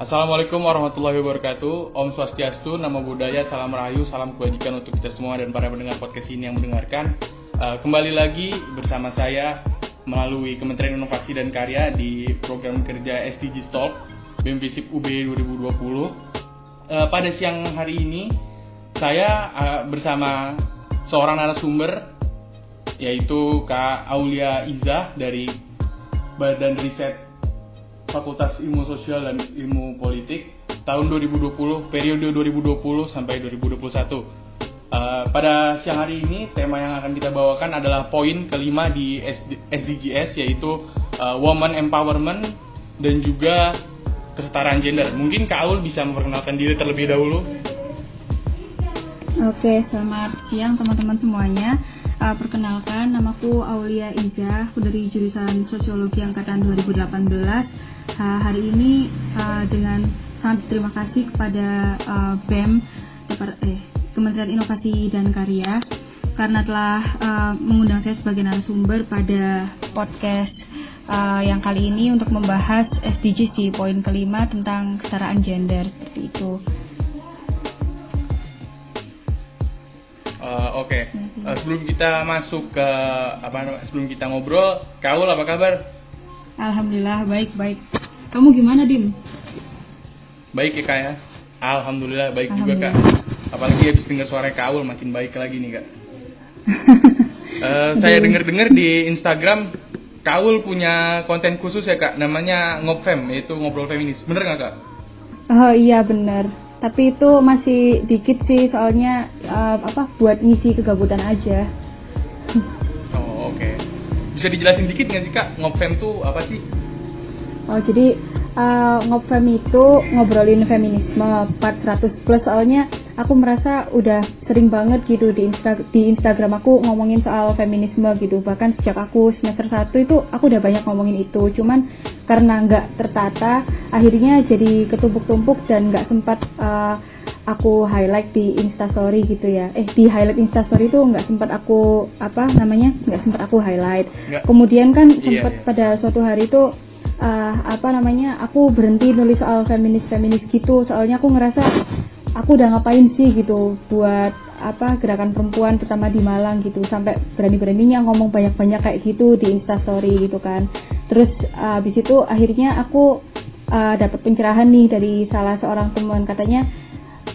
Assalamualaikum warahmatullahi wabarakatuh. Om Swastiastu, Nama Budaya, Salam Rahayu, Salam Kebajikan untuk kita semua dan para pendengar podcast ini yang mendengarkan. Uh, Kembali lagi bersama saya melalui Kementerian Inovasi dan Karya di program kerja SDG Talk BMPSIP UB 2020 uh, Pada siang hari ini saya uh, bersama seorang narasumber yaitu Kak Aulia Iza dari Badan Riset Fakultas Ilmu Sosial dan Ilmu Politik tahun 2020 periode 2020 sampai 2021. Uh, pada siang hari ini tema yang akan kita bawakan adalah poin kelima di SD, SDGs yaitu uh, woman empowerment dan juga kesetaraan gender. Mungkin Kak Aul bisa memperkenalkan diri terlebih dahulu. Oke, selamat siang teman-teman semuanya. Uh, perkenalkan, namaku Aulia Iza, aku dari jurusan Sosiologi Angkatan 2018 uh, hari ini uh, dengan sangat terima kasih kepada uh, BEM eh, Kementerian Inovasi dan Karya karena telah uh, mengundang saya sebagai narasumber pada podcast uh, yang kali ini untuk membahas SDGs di poin kelima tentang kesetaraan gender seperti itu. Oke, okay. uh, sebelum kita masuk ke apa sebelum kita ngobrol, Kaul apa kabar? Alhamdulillah baik baik. Kamu gimana, Dim? Baik ya, Kak ya. Alhamdulillah baik juga, Kak. Apalagi habis dengar suara Kaul makin baik lagi nih, Kak. uh, saya dengar-dengar di Instagram Kaul punya konten khusus ya, Kak. Namanya Ngopfem, yaitu ngobrol feminis. Bener nggak, Kak? Oh iya, bener. Tapi itu masih dikit sih, soalnya uh, apa buat ngisi kegabutan aja. oh, oke. Okay. Bisa dijelasin dikit nggak sih, Kak? Ngopfem tuh apa sih? Oh jadi uh, ngofem itu ngobrolin feminisme part 100 plus soalnya aku merasa udah sering banget gitu di Insta di Instagram aku ngomongin soal feminisme gitu bahkan sejak aku semester 1 itu aku udah banyak ngomongin itu cuman karena nggak tertata akhirnya jadi ketumpuk-tumpuk dan nggak sempat uh, aku highlight di instastory gitu ya eh di highlight instastory itu nggak sempat aku apa namanya nggak sempat aku highlight Nggak. kemudian kan iya, sempat iya, iya. pada suatu hari itu uh, apa namanya aku berhenti nulis soal feminis feminis gitu. Soalnya aku ngerasa aku udah ngapain sih gitu buat apa gerakan perempuan pertama di Malang gitu. Sampai berani-beraninya ngomong banyak-banyak kayak gitu di instastory gitu kan. Terus uh, habis itu akhirnya aku uh, dapat pencerahan nih dari salah seorang teman. Katanya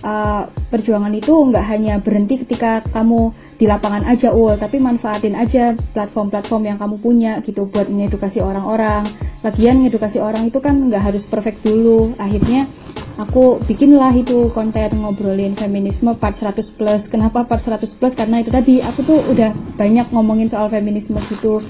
uh, perjuangan itu nggak hanya berhenti ketika kamu di lapangan aja ul tapi manfaatin aja platform-platform yang kamu punya gitu buat mengedukasi orang-orang. Lagian ngedukasi orang itu kan nggak harus perfect dulu. Akhirnya aku bikinlah itu konten ngobrolin feminisme part 100 plus. Kenapa part 100 plus? Karena itu tadi aku tuh udah banyak ngomongin soal feminisme gitu.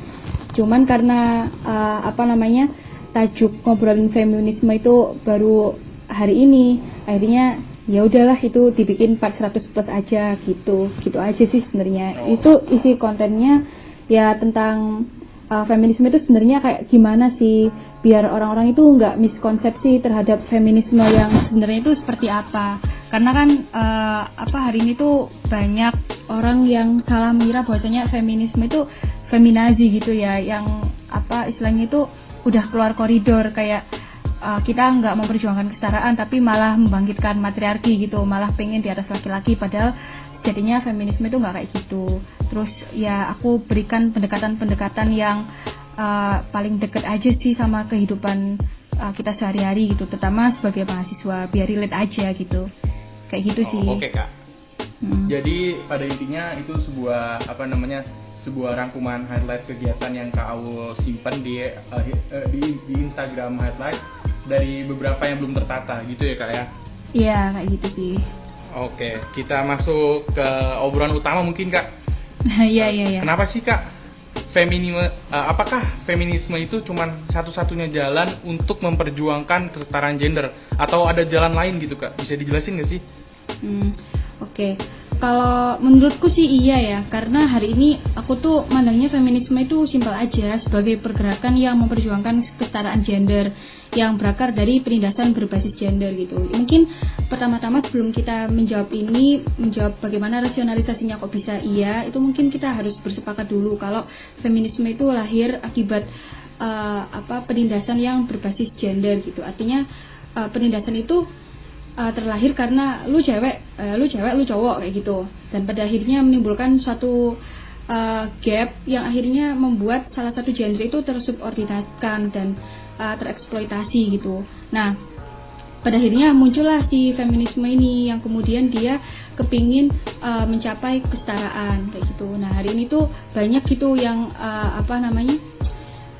Cuman karena uh, apa namanya tajuk ngobrolin feminisme itu baru hari ini akhirnya ya udahlah itu dibikin 400 plus aja gitu. Gitu aja sih sebenarnya. Oh. itu isi kontennya ya tentang uh, feminisme itu sebenarnya kayak gimana sih? Biar orang-orang itu nggak miskonsepsi terhadap feminisme yang sebenarnya itu seperti apa. Karena kan uh, apa hari ini tuh banyak orang yang salah mengira bahwasanya feminisme itu feminazi gitu ya. Yang apa istilahnya itu udah keluar koridor. Kayak uh, kita nggak memperjuangkan kesetaraan tapi malah membangkitkan matriarki gitu. Malah pengen di atas laki-laki padahal jadinya feminisme itu nggak kayak gitu. Terus ya aku berikan pendekatan-pendekatan yang uh, paling deket aja sih sama kehidupan uh, kita sehari-hari gitu. Terutama sebagai mahasiswa biar relate aja gitu. Kayak gitu oh, sih. oke okay, kak. Hmm. jadi pada intinya itu sebuah apa namanya sebuah rangkuman highlight kegiatan yang Kak Aul simpan di, uh, di di Instagram highlight dari beberapa yang belum tertata gitu ya kak ya? Iya kayak gitu sih. Oke, kita masuk ke obrolan utama mungkin kak. Iya iya iya. Kenapa sih kak feminisme? Uh, apakah feminisme itu cuma satu-satunya jalan untuk memperjuangkan kesetaraan gender atau ada jalan lain gitu kak? Bisa dijelasin nggak sih? Hmm, Oke. Okay kalau menurutku sih iya ya, karena hari ini aku tuh mandangnya feminisme itu simpel aja sebagai pergerakan yang memperjuangkan kesetaraan gender yang berakar dari penindasan berbasis gender gitu. Mungkin pertama-tama sebelum kita menjawab ini, menjawab bagaimana rasionalisasinya kok bisa iya, itu mungkin kita harus bersepakat dulu kalau feminisme itu lahir akibat uh, apa penindasan yang berbasis gender gitu. Artinya uh, penindasan itu uh, terlahir karena lu cewek, uh, lu cewek, lu cowok kayak gitu. Dan pada akhirnya menimbulkan suatu uh, gap yang akhirnya membuat salah satu gender itu tersubordinatkan dan uh, tereksploitasi gitu. Nah, pada akhirnya muncullah si feminisme ini yang kemudian dia kepingin uh, mencapai kesetaraan kayak gitu. Nah hari ini tuh banyak gitu yang uh, apa namanya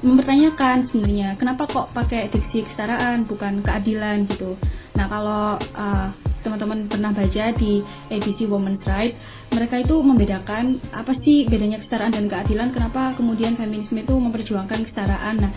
mempertanyakan sebenarnya kenapa kok pakai diksi kesetaraan bukan keadilan gitu. Nah kalau uh, teman-teman pernah baca di edisi Women's Right, mereka itu membedakan apa sih bedanya kesetaraan dan keadilan, kenapa kemudian feminisme itu memperjuangkan kesetaraan. Nah,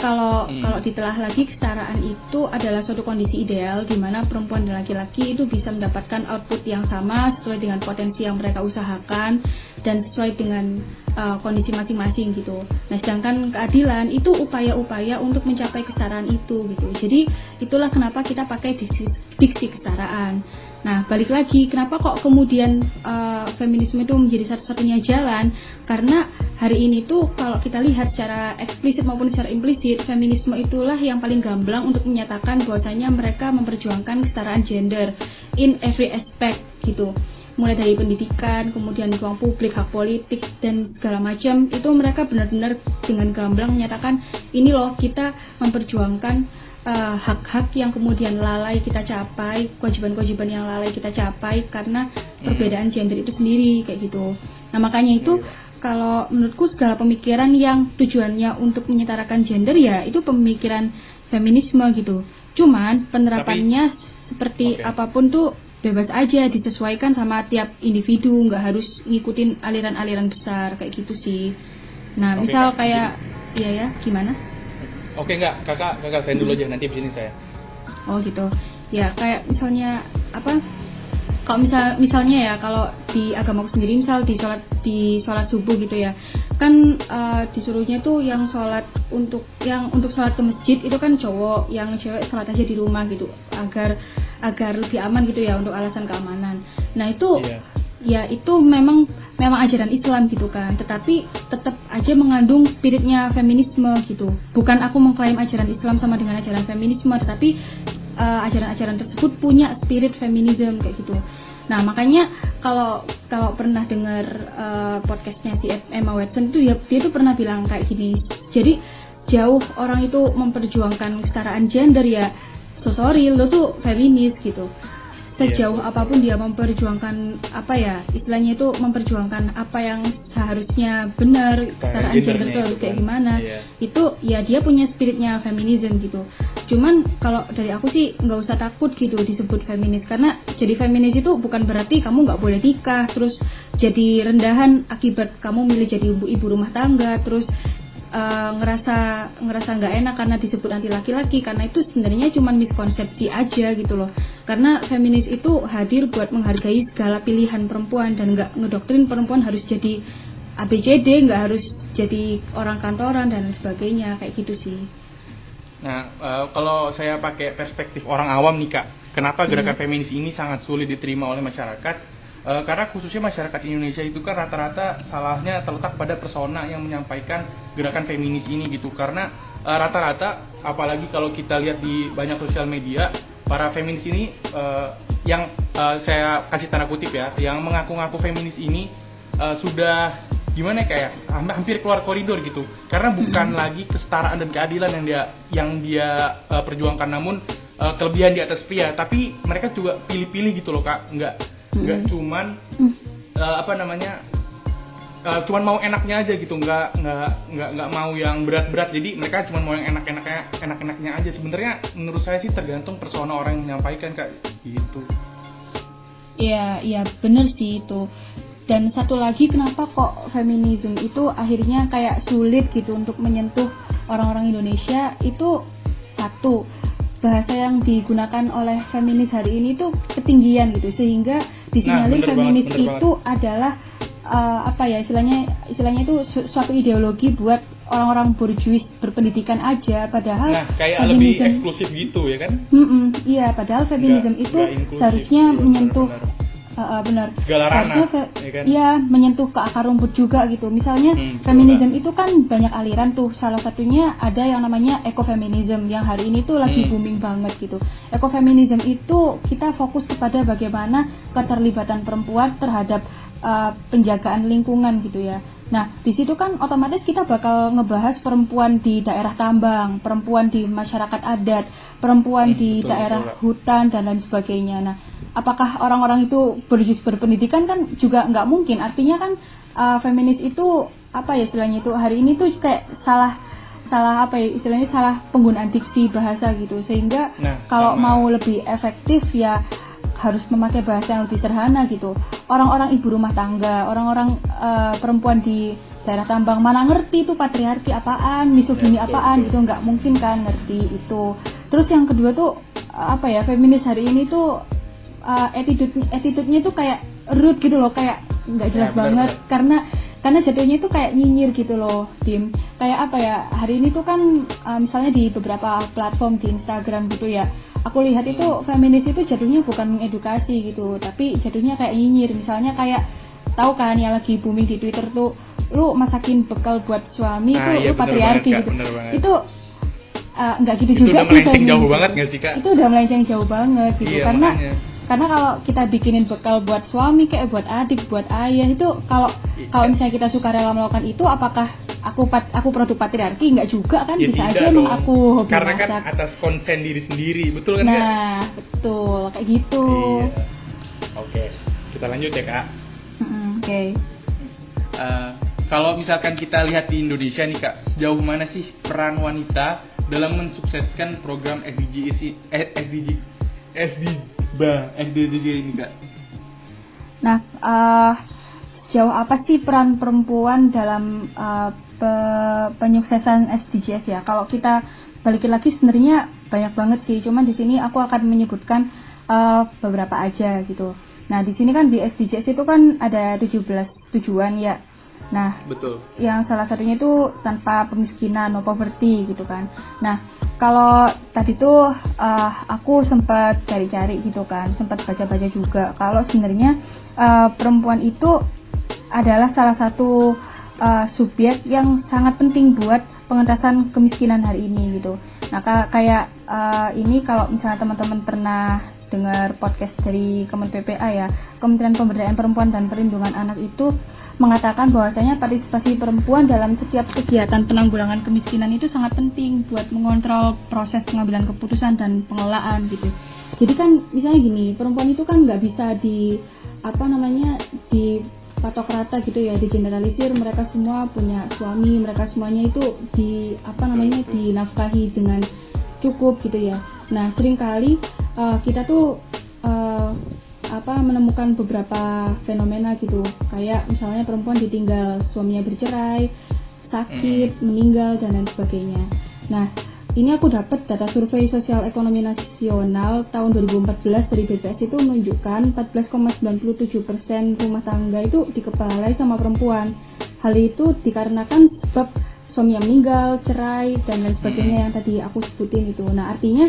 kalau hmm. kalau ditelah lagi kesetaraan itu adalah suatu kondisi ideal di mana perempuan dan laki-laki itu bisa mendapatkan output yang sama sesuai dengan potensi yang mereka usahakan dan sesuai dengan uh, kondisi masing-masing gitu. Nah, sedangkan keadilan itu upaya-upaya untuk mencapai kesetaraan itu gitu. Jadi itulah kenapa kita pakai diksi, diksi kesetaraan. Nah, balik lagi, kenapa kok kemudian uh, feminisme itu menjadi satu-satunya jalan? Karena hari ini tuh kalau kita lihat secara eksplisit maupun secara implisit, feminisme itulah yang paling gamblang untuk menyatakan bahwasanya mereka memperjuangkan kesetaraan gender in every aspect gitu. Mulai dari pendidikan, kemudian ruang publik, hak politik dan segala macam itu mereka benar-benar dengan gamblang menyatakan ini loh kita memperjuangkan hak-hak uh, yang kemudian lalai kita capai, kewajiban-kewajiban yang lalai kita capai karena hmm. perbedaan gender itu sendiri kayak gitu. Nah makanya itu hmm. kalau menurutku segala pemikiran yang tujuannya untuk menyetarakan gender ya itu pemikiran feminisme gitu. Cuman penerapannya Tapi, seperti okay. apa pun tuh bebas aja disesuaikan sama tiap individu nggak harus ngikutin aliran-aliran besar kayak gitu sih. Nah okay, misal kayak iya ya gimana? Oke nggak, kakak kakak saya dulu aja nanti di sini saya. Oh gitu. Ya kayak misalnya apa? Kalau misal misalnya ya kalau di agamaku sendiri misal di sholat di sholat subuh gitu ya kan uh, disuruhnya tuh yang sholat untuk yang untuk sholat ke masjid itu kan cowok yang cewek sholat aja di rumah gitu agar agar lebih aman gitu ya untuk alasan keamanan nah itu yeah ya itu memang memang ajaran Islam gitu kan. Tetapi tetap aja mengandung spiritnya feminisme gitu. Bukan aku mengklaim ajaran Islam sama dengan ajaran feminisme tetapi uh, ajaran-ajaran tersebut punya spirit feminisme kayak gitu. Nah makanya kalau kalau pernah dengar uh, podcastnya si Emma Watson itu ya dia tuh pernah bilang kayak gini. Jadi jauh orang itu memperjuangkan kesetaraan gender ya so sorry lo tuh feminis gitu sejauh iya. apa pun dia memperjuangkan apa ya istilahnya itu memperjuangkan apa yang seharusnya benar kesetaraan gender itu harus kayak kan. gimana iya. itu ya dia punya spiritnya feminisme gitu cuman kalau dari aku sih nggak usah takut gitu disebut feminis karena jadi feminis itu bukan berarti kamu nggak boleh nikah terus jadi rendahan akibat kamu milih jadi ibu ibu rumah tangga terus uh, ngerasa ngerasa nggak enak karena disebut anti laki-laki karena itu sebenarnya cuma miskonsepsi aja gitu loh. Karena feminis itu hadir buat menghargai segala pilihan perempuan dan nggak ngedoktrin perempuan harus jadi ABCD nggak harus jadi orang kantoran dan sebagainya kayak gitu sih. Nah uh, kalau saya pakai perspektif orang awam nih kak kenapa gerakan hmm. feminis ini sangat sulit diterima oleh masyarakat E, karena khususnya masyarakat Indonesia itu kan rata-rata salahnya terletak pada persona yang menyampaikan gerakan feminis ini gitu. Karena e, rata-rata apalagi kalau kita lihat di banyak sosial media para feminis ini e, yang e, saya kasih tanda kutip ya, yang mengaku-ngaku feminis ini e, sudah gimana ya, kayak hampir keluar koridor gitu karena bukan mm-hmm. lagi kesetaraan dan keadilan yang dia yang dia uh, perjuangkan namun uh, kelebihan di atas pria tapi mereka juga pilih-pilih gitu loh kak nggak nggak hmm. cuman. Uh, apa namanya uh, cuman mau enaknya aja gitu nggak nggak nggak nggak mau yang berat-berat. Jadi mereka cuma mau yang enak-enaknya enak-enaknya aja. Sebenarnya menurut saya sih tergantung persona orang yang menyampaikan kak. Gitu. Iya iya bener sih itu. Dan satu lagi kenapa kok feminisme itu akhirnya kayak sulit gitu untuk menyentuh orang-orang Indonesia? Itu satu bahasa yang digunakan oleh feminis hari ini tuh ketinggian gitu. Sehingga disinyalir nah, feminis banget, itu banget. adalah uh, apa ya istilahnya istilahnya itu su suatu ideologi buat orang-orang borjuis berpendidikan aja padahal nah kayak feminism, lebih eksklusif gitu ya kan? Mm -mm, iya padahal feminisme itu seharusnya iya, menyentuh Uh, uh, benar. Segala ranah, ya kan? Iya, menyentuh ke akar rumput juga gitu. Misalnya hmm, feminisme itu kan banyak aliran tuh. Salah satunya ada yang namanya ekofeminisme yang hari ini tuh lagi hmm. booming banget gitu. Ekofeminisme itu kita fokus kepada bagaimana keterlibatan perempuan terhadap uh, penjagaan lingkungan gitu ya. Nah, di situ kan otomatis kita bakal ngebahas perempuan di daerah tambang, perempuan di masyarakat adat, perempuan hmm, di betul, daerah betul. hutan dan lain sebagainya. Nah, apakah orang-orang itu berjus berpendidikan kan juga nggak mungkin. Artinya kan uh, feminis itu apa ya istilahnya itu hari ini tuh kayak salah salah apa ya istilahnya salah penggunaan diksi bahasa gitu sehingga nah, kalau sama. mau lebih efektif ya harus memakai bahasa yang lebih sederhana gitu. Orang-orang ibu rumah tangga, orang-orang uh, perempuan di daerah tambang mana ngerti itu patriarki apaan, misogini apaan gitu nggak mungkin kan ngerti itu. Terus yang kedua tuh apa ya feminis hari ini tuh uh, attitude attitude-nya tuh kayak rude gitu loh, kayak nggak jelas ya, banget bener. karena karena jatuhnya itu kayak nyinyir gitu loh tim kayak apa ya hari ini tuh kan uh, misalnya di beberapa platform di Instagram gitu ya aku lihat itu feminis itu jatuhnya bukan mengedukasi gitu tapi jatuhnya kayak nyinyir. Misalnya kayak tahu kan yang lagi booming di Twitter tuh lu masakin bekal buat suami nah, tuh iya, lu patriarki banget, gitu. kak, itu uh, nggak gitu itu juga udah melenceng jauh banget gak sih kak? Itu udah melenceng jauh banget gitu. Iya, karena makanya. Karena kalau kita bikinin bekal buat suami kayak buat adik buat ayah itu kalau iya. kalau misalnya kita suka rela melakukan itu apakah aku pat, aku produk patriarki nggak juga kan ya, bisa aja emang aku hobi karena kan masak. kan atas konsen diri sendiri betul kan nah kak? betul kayak gitu iya. oke kita lanjut ya kak oke okay. uh, eh, kalau misalkan kita lihat di Indonesia nih kak sejauh mana sih peran wanita dalam mensukseskan program SDG eh, SDG SDG SDG ini kak nah uh, sejauh apa sih peran perempuan dalam uh, pe penyuksesan SDGs ya. Kalau kita balikin lagi sebenarnya banyak banget sih, cuman di sini aku akan menyebutkan uh, beberapa aja gitu. Nah, di sini kan di SDGs itu kan ada 17 tujuan ya. Nah, betul. Yang salah satunya itu tanpa pemiskinan, no poverty gitu kan. Nah, kalau tadi tuh uh, aku sempat cari-cari gitu kan, sempat baca-baca juga kalau sebenarnya uh, perempuan itu adalah salah satu uh, subjek yang sangat penting buat pengentasan kemiskinan hari ini gitu. Nah kayak uh, ini kalau misalnya teman-teman pernah dengar podcast dari Kemen PPA ya, Kementerian Pemberdayaan Perempuan dan Perlindungan Anak itu mengatakan bahwasanya partisipasi perempuan dalam setiap kegiatan penanggulangan kemiskinan itu sangat penting buat mengontrol proses pengambilan keputusan dan pengelolaan gitu. Jadi kan misalnya gini, perempuan itu kan nggak bisa di apa namanya di patok rata gitu ya digeneralisir. Mereka semua punya suami mereka semuanya itu di apa namanya dinafkahi dengan cukup gitu ya. Nah sering kali uh, kita tuh uh, apa menemukan beberapa fenomena gitu kayak misalnya perempuan ditinggal suaminya bercerai sakit hmm. meninggal dan lain sebagainya nah ini aku dapat data survei sosial ekonomi nasional tahun 2014 dari BPS itu menunjukkan 14,97 persen rumah tangga itu dikepalai sama perempuan. Hal itu dikarenakan sebab suami yang meninggal, cerai, dan lain sebagainya yang tadi aku sebutin itu. Nah artinya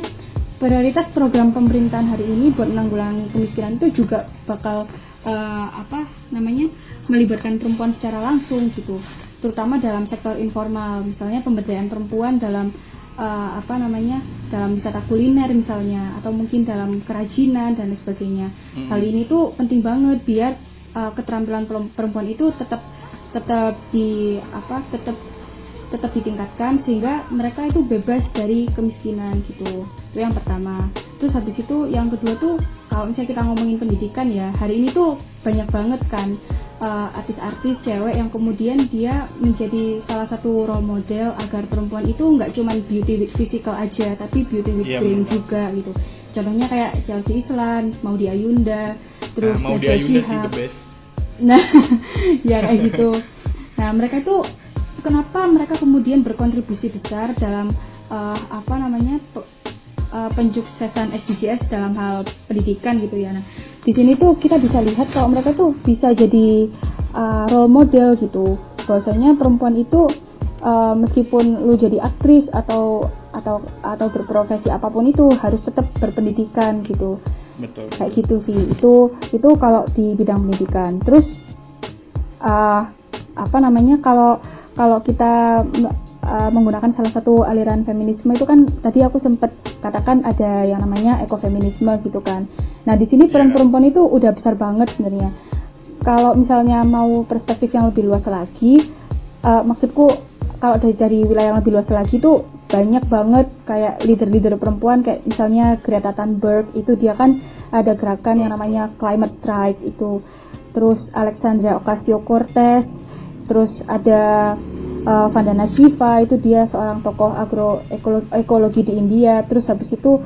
prioritas program pemerintahan hari ini buat menanggulangi kemiskinan itu juga bakal uh, apa namanya melibatkan perempuan secara langsung gitu terutama dalam sektor informal misalnya pemberdayaan perempuan dalam uh, apa namanya dalam wisata kuliner misalnya atau mungkin dalam kerajinan dan sebagainya. Mm-hmm. Hal ini tuh penting banget biar uh, keterampilan perempuan itu tetap tetap di apa tetap tetap ditingkatkan sehingga mereka itu bebas dari kemiskinan gitu. Itu yang pertama. Terus habis itu yang kedua tuh kalau misalnya kita ngomongin pendidikan ya hari ini tuh banyak banget kan uh, artis-artis cewek yang kemudian dia menjadi salah satu role model agar perempuan itu nggak cuma beauty with physical aja tapi beauty with yeah, brain juga gitu. Contohnya kayak Chelsea Islan mau di Ayunda terus nah, Najwa Shihab nah ya kayak gitu. Nah mereka itu kenapa mereka kemudian berkontribusi besar dalam uh, apa namanya uh, penyuksesan SDGs dalam hal pendidikan gitu ya. Nah, di sini tuh kita bisa lihat kalau mereka tuh bisa jadi uh, role model gitu. Bahwasanya perempuan itu uh, meskipun lu jadi aktris atau atau atau berprofesi apa pun itu harus tetap berpendidikan gitu. betul, kayak gitu sih itu itu kalau di bidang pendidikan terus uh, apa namanya kalau kalau kita uh, menggunakan salah satu aliran feminisme itu kan tadi aku sempat katakan ada yang namanya ekofeminisme gitu kan. Nah di sini peran Yeah. perempuan itu udah besar banget sebenarnya. Kalau misalnya mau perspektif yang lebih luas lagi uh, maksudku kalau dari dari wilayah yang lebih luas lagi tuh banyak banget kayak leader-leader perempuan kayak misalnya Greta Thunberg itu dia kan ada gerakan yang namanya climate strike itu. Terus Alexandria Ocasio-Cortez terus ada uh, Vandana Shiva itu dia seorang tokoh agroekologi di India terus habis itu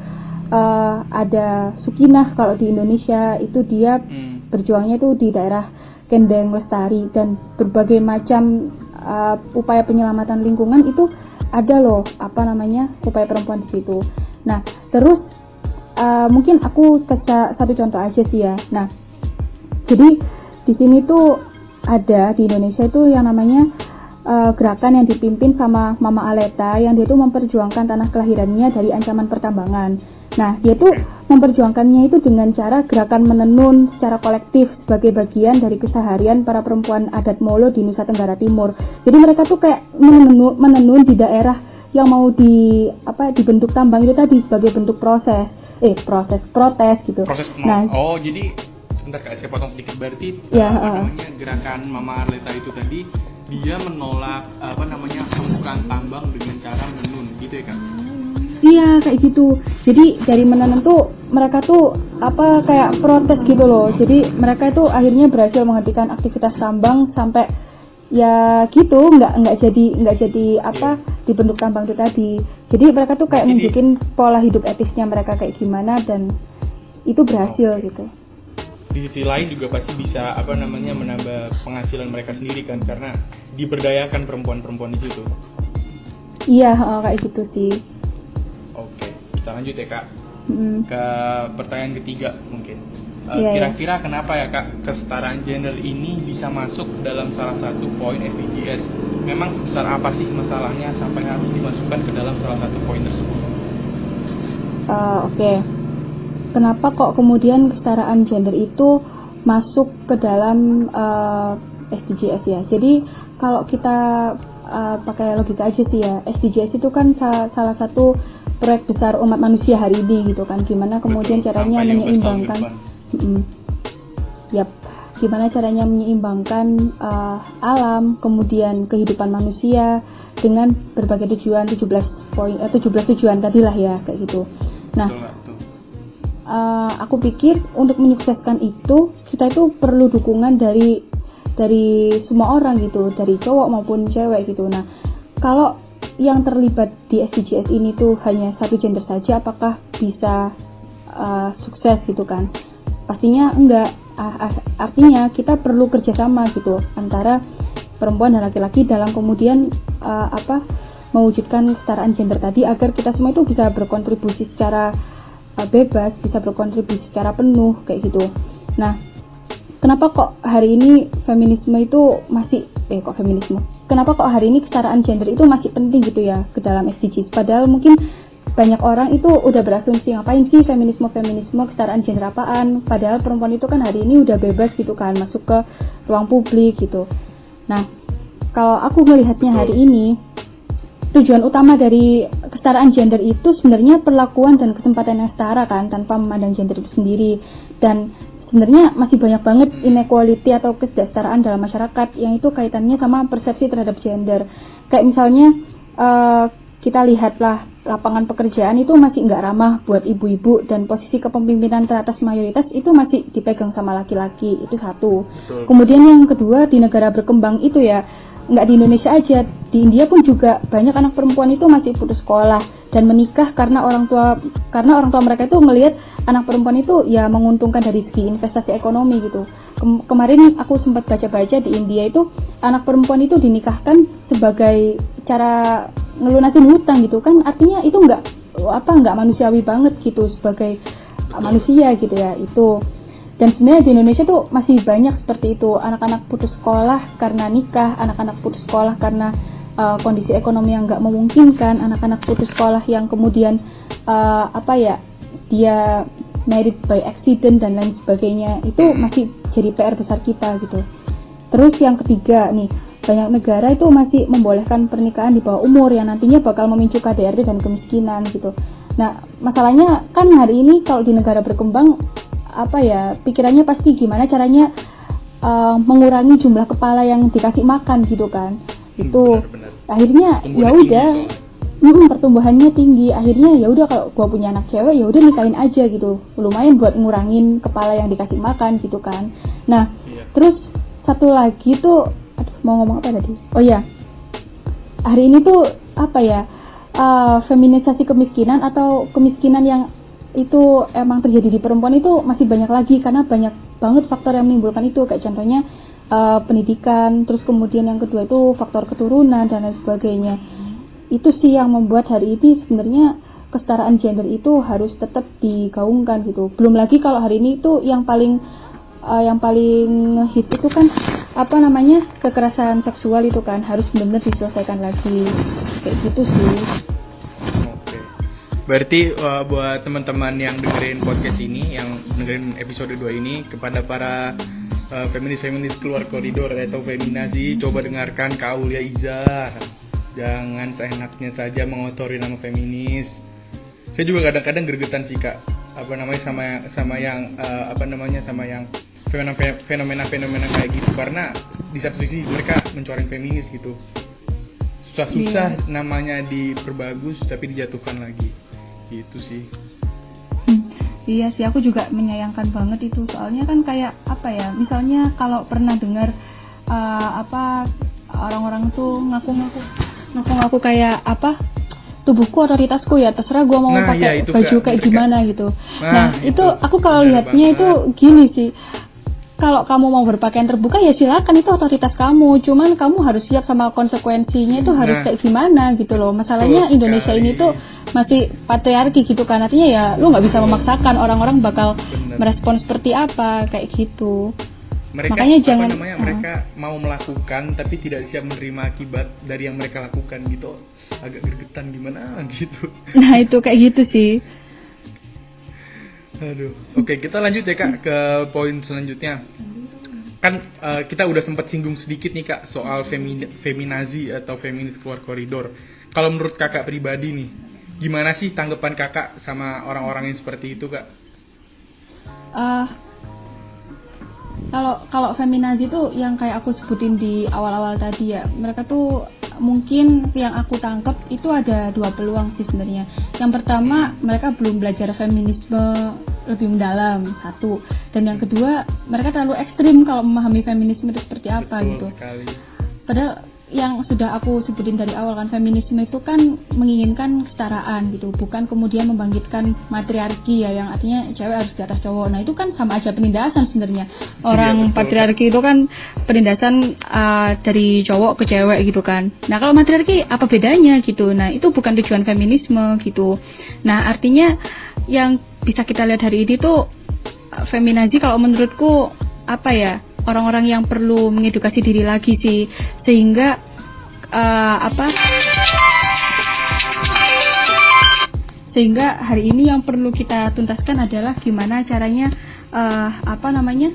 uh, ada Sukinah kalau di Indonesia itu dia Hmm. berjuangnya itu di daerah Kendeng Lestari dan berbagai macam uh, upaya penyelamatan lingkungan itu ada loh apa namanya upaya perempuan di situ. Nah terus uh, mungkin aku kasih satu contoh aja sih ya. Nah jadi di sini tuh ada di Indonesia itu yang namanya uh, gerakan yang dipimpin sama Mama Aleta yang dia tuh memperjuangkan tanah kelahirannya dari ancaman pertambangan. Nah, dia tuh memperjuangkannya itu dengan cara gerakan menenun secara kolektif sebagai bagian dari keseharian para perempuan adat Molo di Nusa Tenggara Timur. Jadi mereka tuh kayak menenun, menenun di daerah yang mau di apa dibentuk tambang itu tadi sebagai bentuk proses, eh proses protes gitu. proses Nah, oh jadi sebentar kak saya potong sedikit berarti Ya, apa uh. namanya gerakan Mama Arleta itu tadi dia menolak apa namanya pembukaan tambang dengan cara menenun gitu ya kak Iya kayak gitu. Jadi dari menenun tuh mereka tuh apa kayak protes gitu loh. Jadi mereka itu akhirnya berhasil menghentikan aktivitas tambang sampai ya gitu nggak nggak jadi nggak jadi apa dibentuk tambang itu tadi. Jadi mereka tuh kayak nunjukin pola hidup etisnya mereka kayak gimana dan itu berhasil gitu. Di sisi lain juga pasti bisa apa namanya menambah penghasilan mereka sendiri kan karena diberdayakan perempuan-perempuan di situ Iya heeh, kayak gitu sih. oke kita lanjut ya kak Mm. ke pertanyaan ketiga mungkin Eh, Iya, iya. kira-kira kenapa ya kak kesetaraan gender ini bisa masuk ke dalam salah satu poin SDGs memang sebesar apa sih masalahnya sampai harus dimasukkan ke dalam salah satu poin tersebut Eh, Oke, kenapa kok kemudian kesetaraan gender itu masuk ke dalam eh, SDGs ya? Jadi kalau kita eh, pakai logika aja sih ya, SDGs itu kan sa- salah satu proyek besar umat manusia hari ini gitu kan? Gimana kemudian Betul, caranya sampai 15 tahun ke menyeimbangkan? Mm-mm. Yap, gimana caranya menyeimbangkan eh, alam, kemudian kehidupan manusia dengan berbagai tujuan 17 poin eh, 17 tujuan tadi lah ya kayak gitu. Nah, Betul, Eh, aku pikir untuk menyukseskan itu kita itu perlu dukungan dari dari semua orang gitu, dari cowok maupun cewek gitu. Nah, kalau yang terlibat di SDGs ini tuh hanya satu gender saja, apakah bisa eh, sukses gitu kan? Pastinya enggak. Ah, ah, artinya kita perlu kerjasama gitu antara perempuan dan laki-laki dalam kemudian eh, apa mewujudkan kesetaraan gender tadi agar kita semua itu bisa berkontribusi secara uh, bebas, bisa berkontribusi secara penuh kayak gitu. Nah, kenapa kok hari ini feminisme itu masih eh kok feminisme? Kenapa kok hari ini kesetaraan gender itu masih penting gitu ya ke dalam SDGs? Padahal mungkin banyak orang itu udah berasumsi ngapain sih feminisme feminisme kesetaraan gender apaan padahal perempuan itu kan hari ini udah bebas gitu kan masuk ke ruang publik gitu nah kalau aku melihatnya hari ini tujuan utama dari kesetaraan gender itu sebenarnya perlakuan dan kesempatan yang setara kan tanpa memandang gender itu sendiri dan sebenarnya masih banyak banget Hmm. inequality atau ketidaksetaraan dalam masyarakat yang itu kaitannya sama persepsi terhadap gender kayak misalnya eh, kita lihatlah lapangan pekerjaan itu masih nggak ramah buat ibu-ibu dan posisi kepemimpinan teratas mayoritas itu masih dipegang sama laki-laki itu satu Betul. Kemudian yang kedua di negara berkembang itu ya nggak di Indonesia aja. Di India pun juga banyak anak perempuan itu masih putus sekolah dan menikah karena orang tua karena orang tua mereka itu melihat anak perempuan itu ya menguntungkan dari segi investasi ekonomi gitu. Kem- kemarin aku sempat baca-baca di India itu anak perempuan itu dinikahkan sebagai cara ngelunasin hutang gitu kan. Artinya itu nggak apa nggak manusiawi banget gitu sebagai manusia gitu ya itu dan sebenarnya di Indonesia tuh masih banyak seperti itu. Anak-anak putus sekolah karena nikah anak-anak putus sekolah karena uh, kondisi ekonomi yang nggak memungkinkan anak-anak putus sekolah yang kemudian uh, apa ya dia married by accident dan lain sebagainya itu masih jadi PR besar kita gitu. Terus yang ketiga nih banyak negara itu masih membolehkan pernikahan di bawah umur yang nantinya bakal memicu KDRT dan kemiskinan gitu. Nah masalahnya kan hari ini kalau di negara berkembang apa ya pikirannya pasti gimana caranya uh, mengurangi jumlah kepala yang dikasih makan gitu kan. Itu Benar-benar. akhirnya ya udah. soalnya. Mm, pertumbuhannya tinggi. Akhirnya ya udah kalau gua punya anak cewek ya udah nikahin aja gitu. Lumayan buat ngurangin kepala yang dikasih makan gitu kan. Nah Iya. terus satu lagi tuh aduh mau ngomong apa tadi? Oh ya hari ini tuh apa ya uh, feminisasi kemiskinan atau kemiskinan yang itu emang terjadi di perempuan itu masih banyak lagi karena banyak banget faktor yang menimbulkan itu. Kayak contohnya uh, pendidikan terus kemudian yang kedua itu faktor keturunan dan lain sebagainya. Itu sih yang membuat hari ini sebenarnya kesetaraan gender itu harus tetap digaungkan gitu. Belum lagi kalau hari ini itu yang paling uh, yang paling hit itu kan apa namanya kekerasan seksual itu kan harus benar-benar diselesaikan lagi. Kayak gitu sih. Berarti uh, buat teman-teman yang dengerin podcast ini, yang dengerin episode 2 ini kepada para uh, feminis-feminis keluar koridor atau feminazi, coba dengarkan Kak Aulia Iza. Jangan seenaknya saja mengotori nama feminis. Saya juga kadang-kadang gregetan sih Kak, apa namanya sama sama yang uh, apa namanya sama yang fenomena- fenomena-fenomena kayak gitu. Karena di satu sisi mereka mencoreng feminis gitu. Susah-susah namanya diperbagus tapi dijatuhkan lagi gitu sih. Hmm, iya sih aku juga menyayangkan banget itu. Soalnya kan kayak apa ya misalnya kalau pernah dengar uh, apa orang-orang tuh ngaku-ngaku ngaku-ngaku kayak apa tubuhku otoritasku ya terserah gua mau Nah, pakai itu, baju kayak gimana gitu. Nah, nah, itu itu aku kalau lihatnya banget. itu gini sih. Kalau kamu mau berpakaian terbuka ya silakan itu otoritas kamu. Cuman kamu harus siap sama konsekuensinya itu harus Nah, kayak gimana gitu loh. Masalahnya Indonesia sekali. ini tuh masih patriarki gitu kan. Artinya ya lu nggak bisa memaksakan orang-orang bakal Bener. merespon seperti apa kayak gitu. Mereka Makanya apa jangan- namanya uh. mereka mau melakukan tapi tidak siap menerima akibat dari yang mereka lakukan gitu. Agak gregetan gimana gitu. Nah itu kayak gitu sih. Aduh. Oke kita lanjut ya kak ke poin selanjutnya. Kan eh, kita udah sempat singgung sedikit nih kak soal femi- feminazi atau feminis keluar koridor. Kalau menurut kakak pribadi nih gimana sih tanggapan kakak sama orang-orang yang seperti itu kak? Eh, kalau kalau feminazi itu yang kayak aku sebutin di awal-awal tadi ya mereka tuh mungkin yang aku tangkep itu ada dua peluang sih sebenarnya. Yang pertama mereka belum belajar feminisme lebih mendalam satu. Dan yang kedua mereka terlalu ekstrim kalau memahami feminisme itu seperti apa betul gitu. sekali. Padahal yang sudah aku sebutin dari awal kan feminisme itu kan menginginkan kesetaraan gitu bukan kemudian membangkitkan matriarki ya yang artinya cewek harus di atas cowok. Nah itu kan sama aja penindasan sebenarnya. Orang betul. patriarki itu kan penindasan uh, dari cowok ke cewek gitu kan. Nah kalau matriarki apa bedanya gitu? Nah itu bukan tujuan feminisme gitu. Nah artinya yang bisa kita lihat hari ini tuh uh, feminazi kalau menurutku apa ya orang-orang yang perlu mengedukasi diri lagi sih. Sehingga uh, apa? Sehingga hari ini yang perlu kita tuntaskan adalah gimana caranya uh, apa namanya?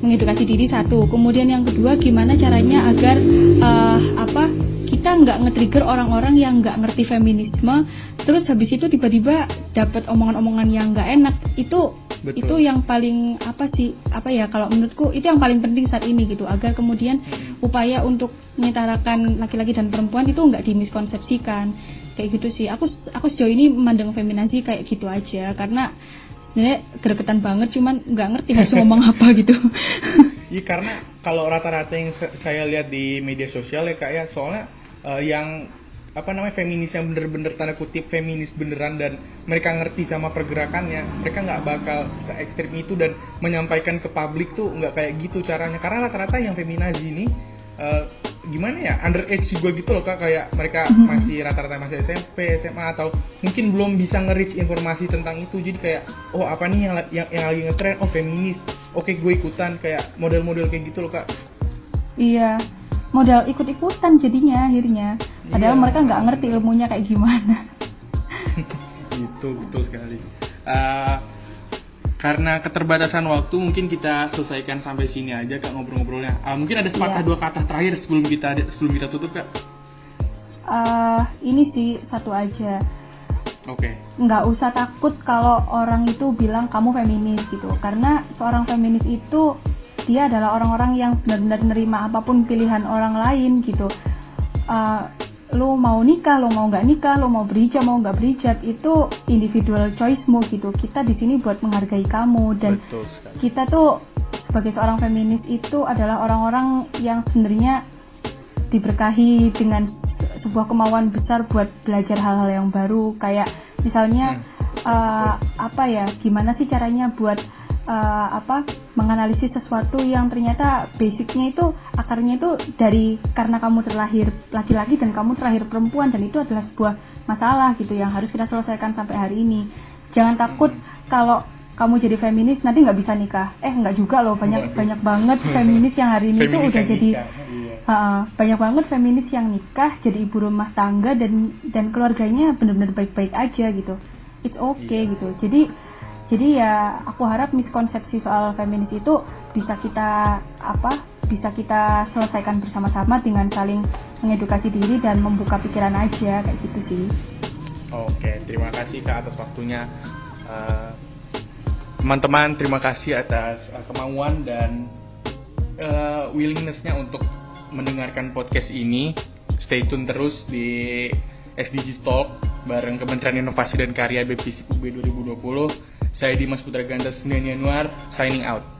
Mengedukasi diri satu. Kemudian yang kedua gimana caranya agar uh, apa? Kita nggak nge-trigger orang-orang yang nggak ngerti feminisme terus habis itu tiba-tiba dapat omongan-omongan yang nggak enak. Itu Betul. itu yang paling apa sih apa ya kalau menurutku itu yang paling penting saat ini gitu. Agar kemudian Mm-mm. upaya untuk menyetarakan laki-laki dan perempuan itu nggak dimiskonsepsikan. Kayak gitu sih. Aku aku sejauh ini memandang feminazi kayak gitu aja. Karena sebenarnya gregetan banget cuman nggak ngerti harus ngomong apa gitu. Iya karena kalau rata-rata yang saya lihat di media sosial ya kak ya soalnya eh, yang apa namanya feminis yang bener-bener tanda kutip feminis beneran dan mereka ngerti sama pergerakannya mereka nggak bakal se ekstrim itu dan menyampaikan ke publik tuh nggak kayak gitu caranya. Karena rata-rata yang feminazi ini eh, gimana ya underage juga gitu loh kak. Kayak mereka Mhm. masih rata-rata masih SMP SMA atau mungkin belum bisa nge-reach informasi tentang itu. Jadi kayak oh apa nih yang yang, yang lagi ngetren oh feminis. Oke gue ikutan. Kayak model-model kayak gitu loh kak. Iya modal ikut-ikutan jadinya akhirnya padahal Iya. mereka nggak ngerti ilmunya kayak gimana itu betul sekali Uh, karena keterbatasan waktu mungkin kita selesaikan sampai sini aja kak ngobrol-ngobrolnya. Uh, mungkin ada sepatah yeah. dua kata terakhir sebelum kita sebelum kita tutup kak. Uh, ini sih satu aja. Oke. Okay. Nggak usah takut kalau orang itu bilang kamu feminis gitu, karena seorang feminis itu dia adalah orang-orang yang benar-benar nerima apa pun pilihan orang lain gitu. Uh, lo mau nikah, lo mau nggak nikah, lo mau berhijab, mau nggak berhijab itu individual choice-mu gitu. Kita di sini buat menghargai kamu dan kita tuh sebagai seorang feminis itu adalah orang-orang yang sebenarnya diberkahi dengan sebuah kemauan besar buat belajar hal-hal yang baru kayak misalnya hmm. uh, apa ya gimana sih caranya buat uh, apa menganalisis sesuatu yang ternyata basicnya itu akarnya itu dari karena kamu terlahir laki-laki dan kamu terlahir perempuan dan itu adalah sebuah masalah gitu yang harus kita selesaikan sampai hari ini. Jangan takut kalau kamu jadi feminis nanti nggak bisa nikah. Eh nggak juga loh banyak banyak banget feminis yang hari ini tuh udah jadi uh, banyak banget feminis yang nikah jadi ibu rumah tangga dan dan keluarganya benar-benar baik-baik aja gitu. It's okay iya. gitu. Jadi jadi ya aku harap miskonsepsi soal feminis itu bisa kita apa bisa kita selesaikan bersama-sama dengan saling mengedukasi diri dan membuka pikiran aja kayak gitu sih. Oke terima kasih kak atas waktunya. Uh, teman-teman terima kasih atas uh, kemauan dan uh, willingnessnya untuk mendengarkan podcast ini. Stay tune terus di SDG Talk bareng Kementerian Inovasi dan Karya BPC UB 2020 saya Dimas Putra Ganda Senin Januar, signing out.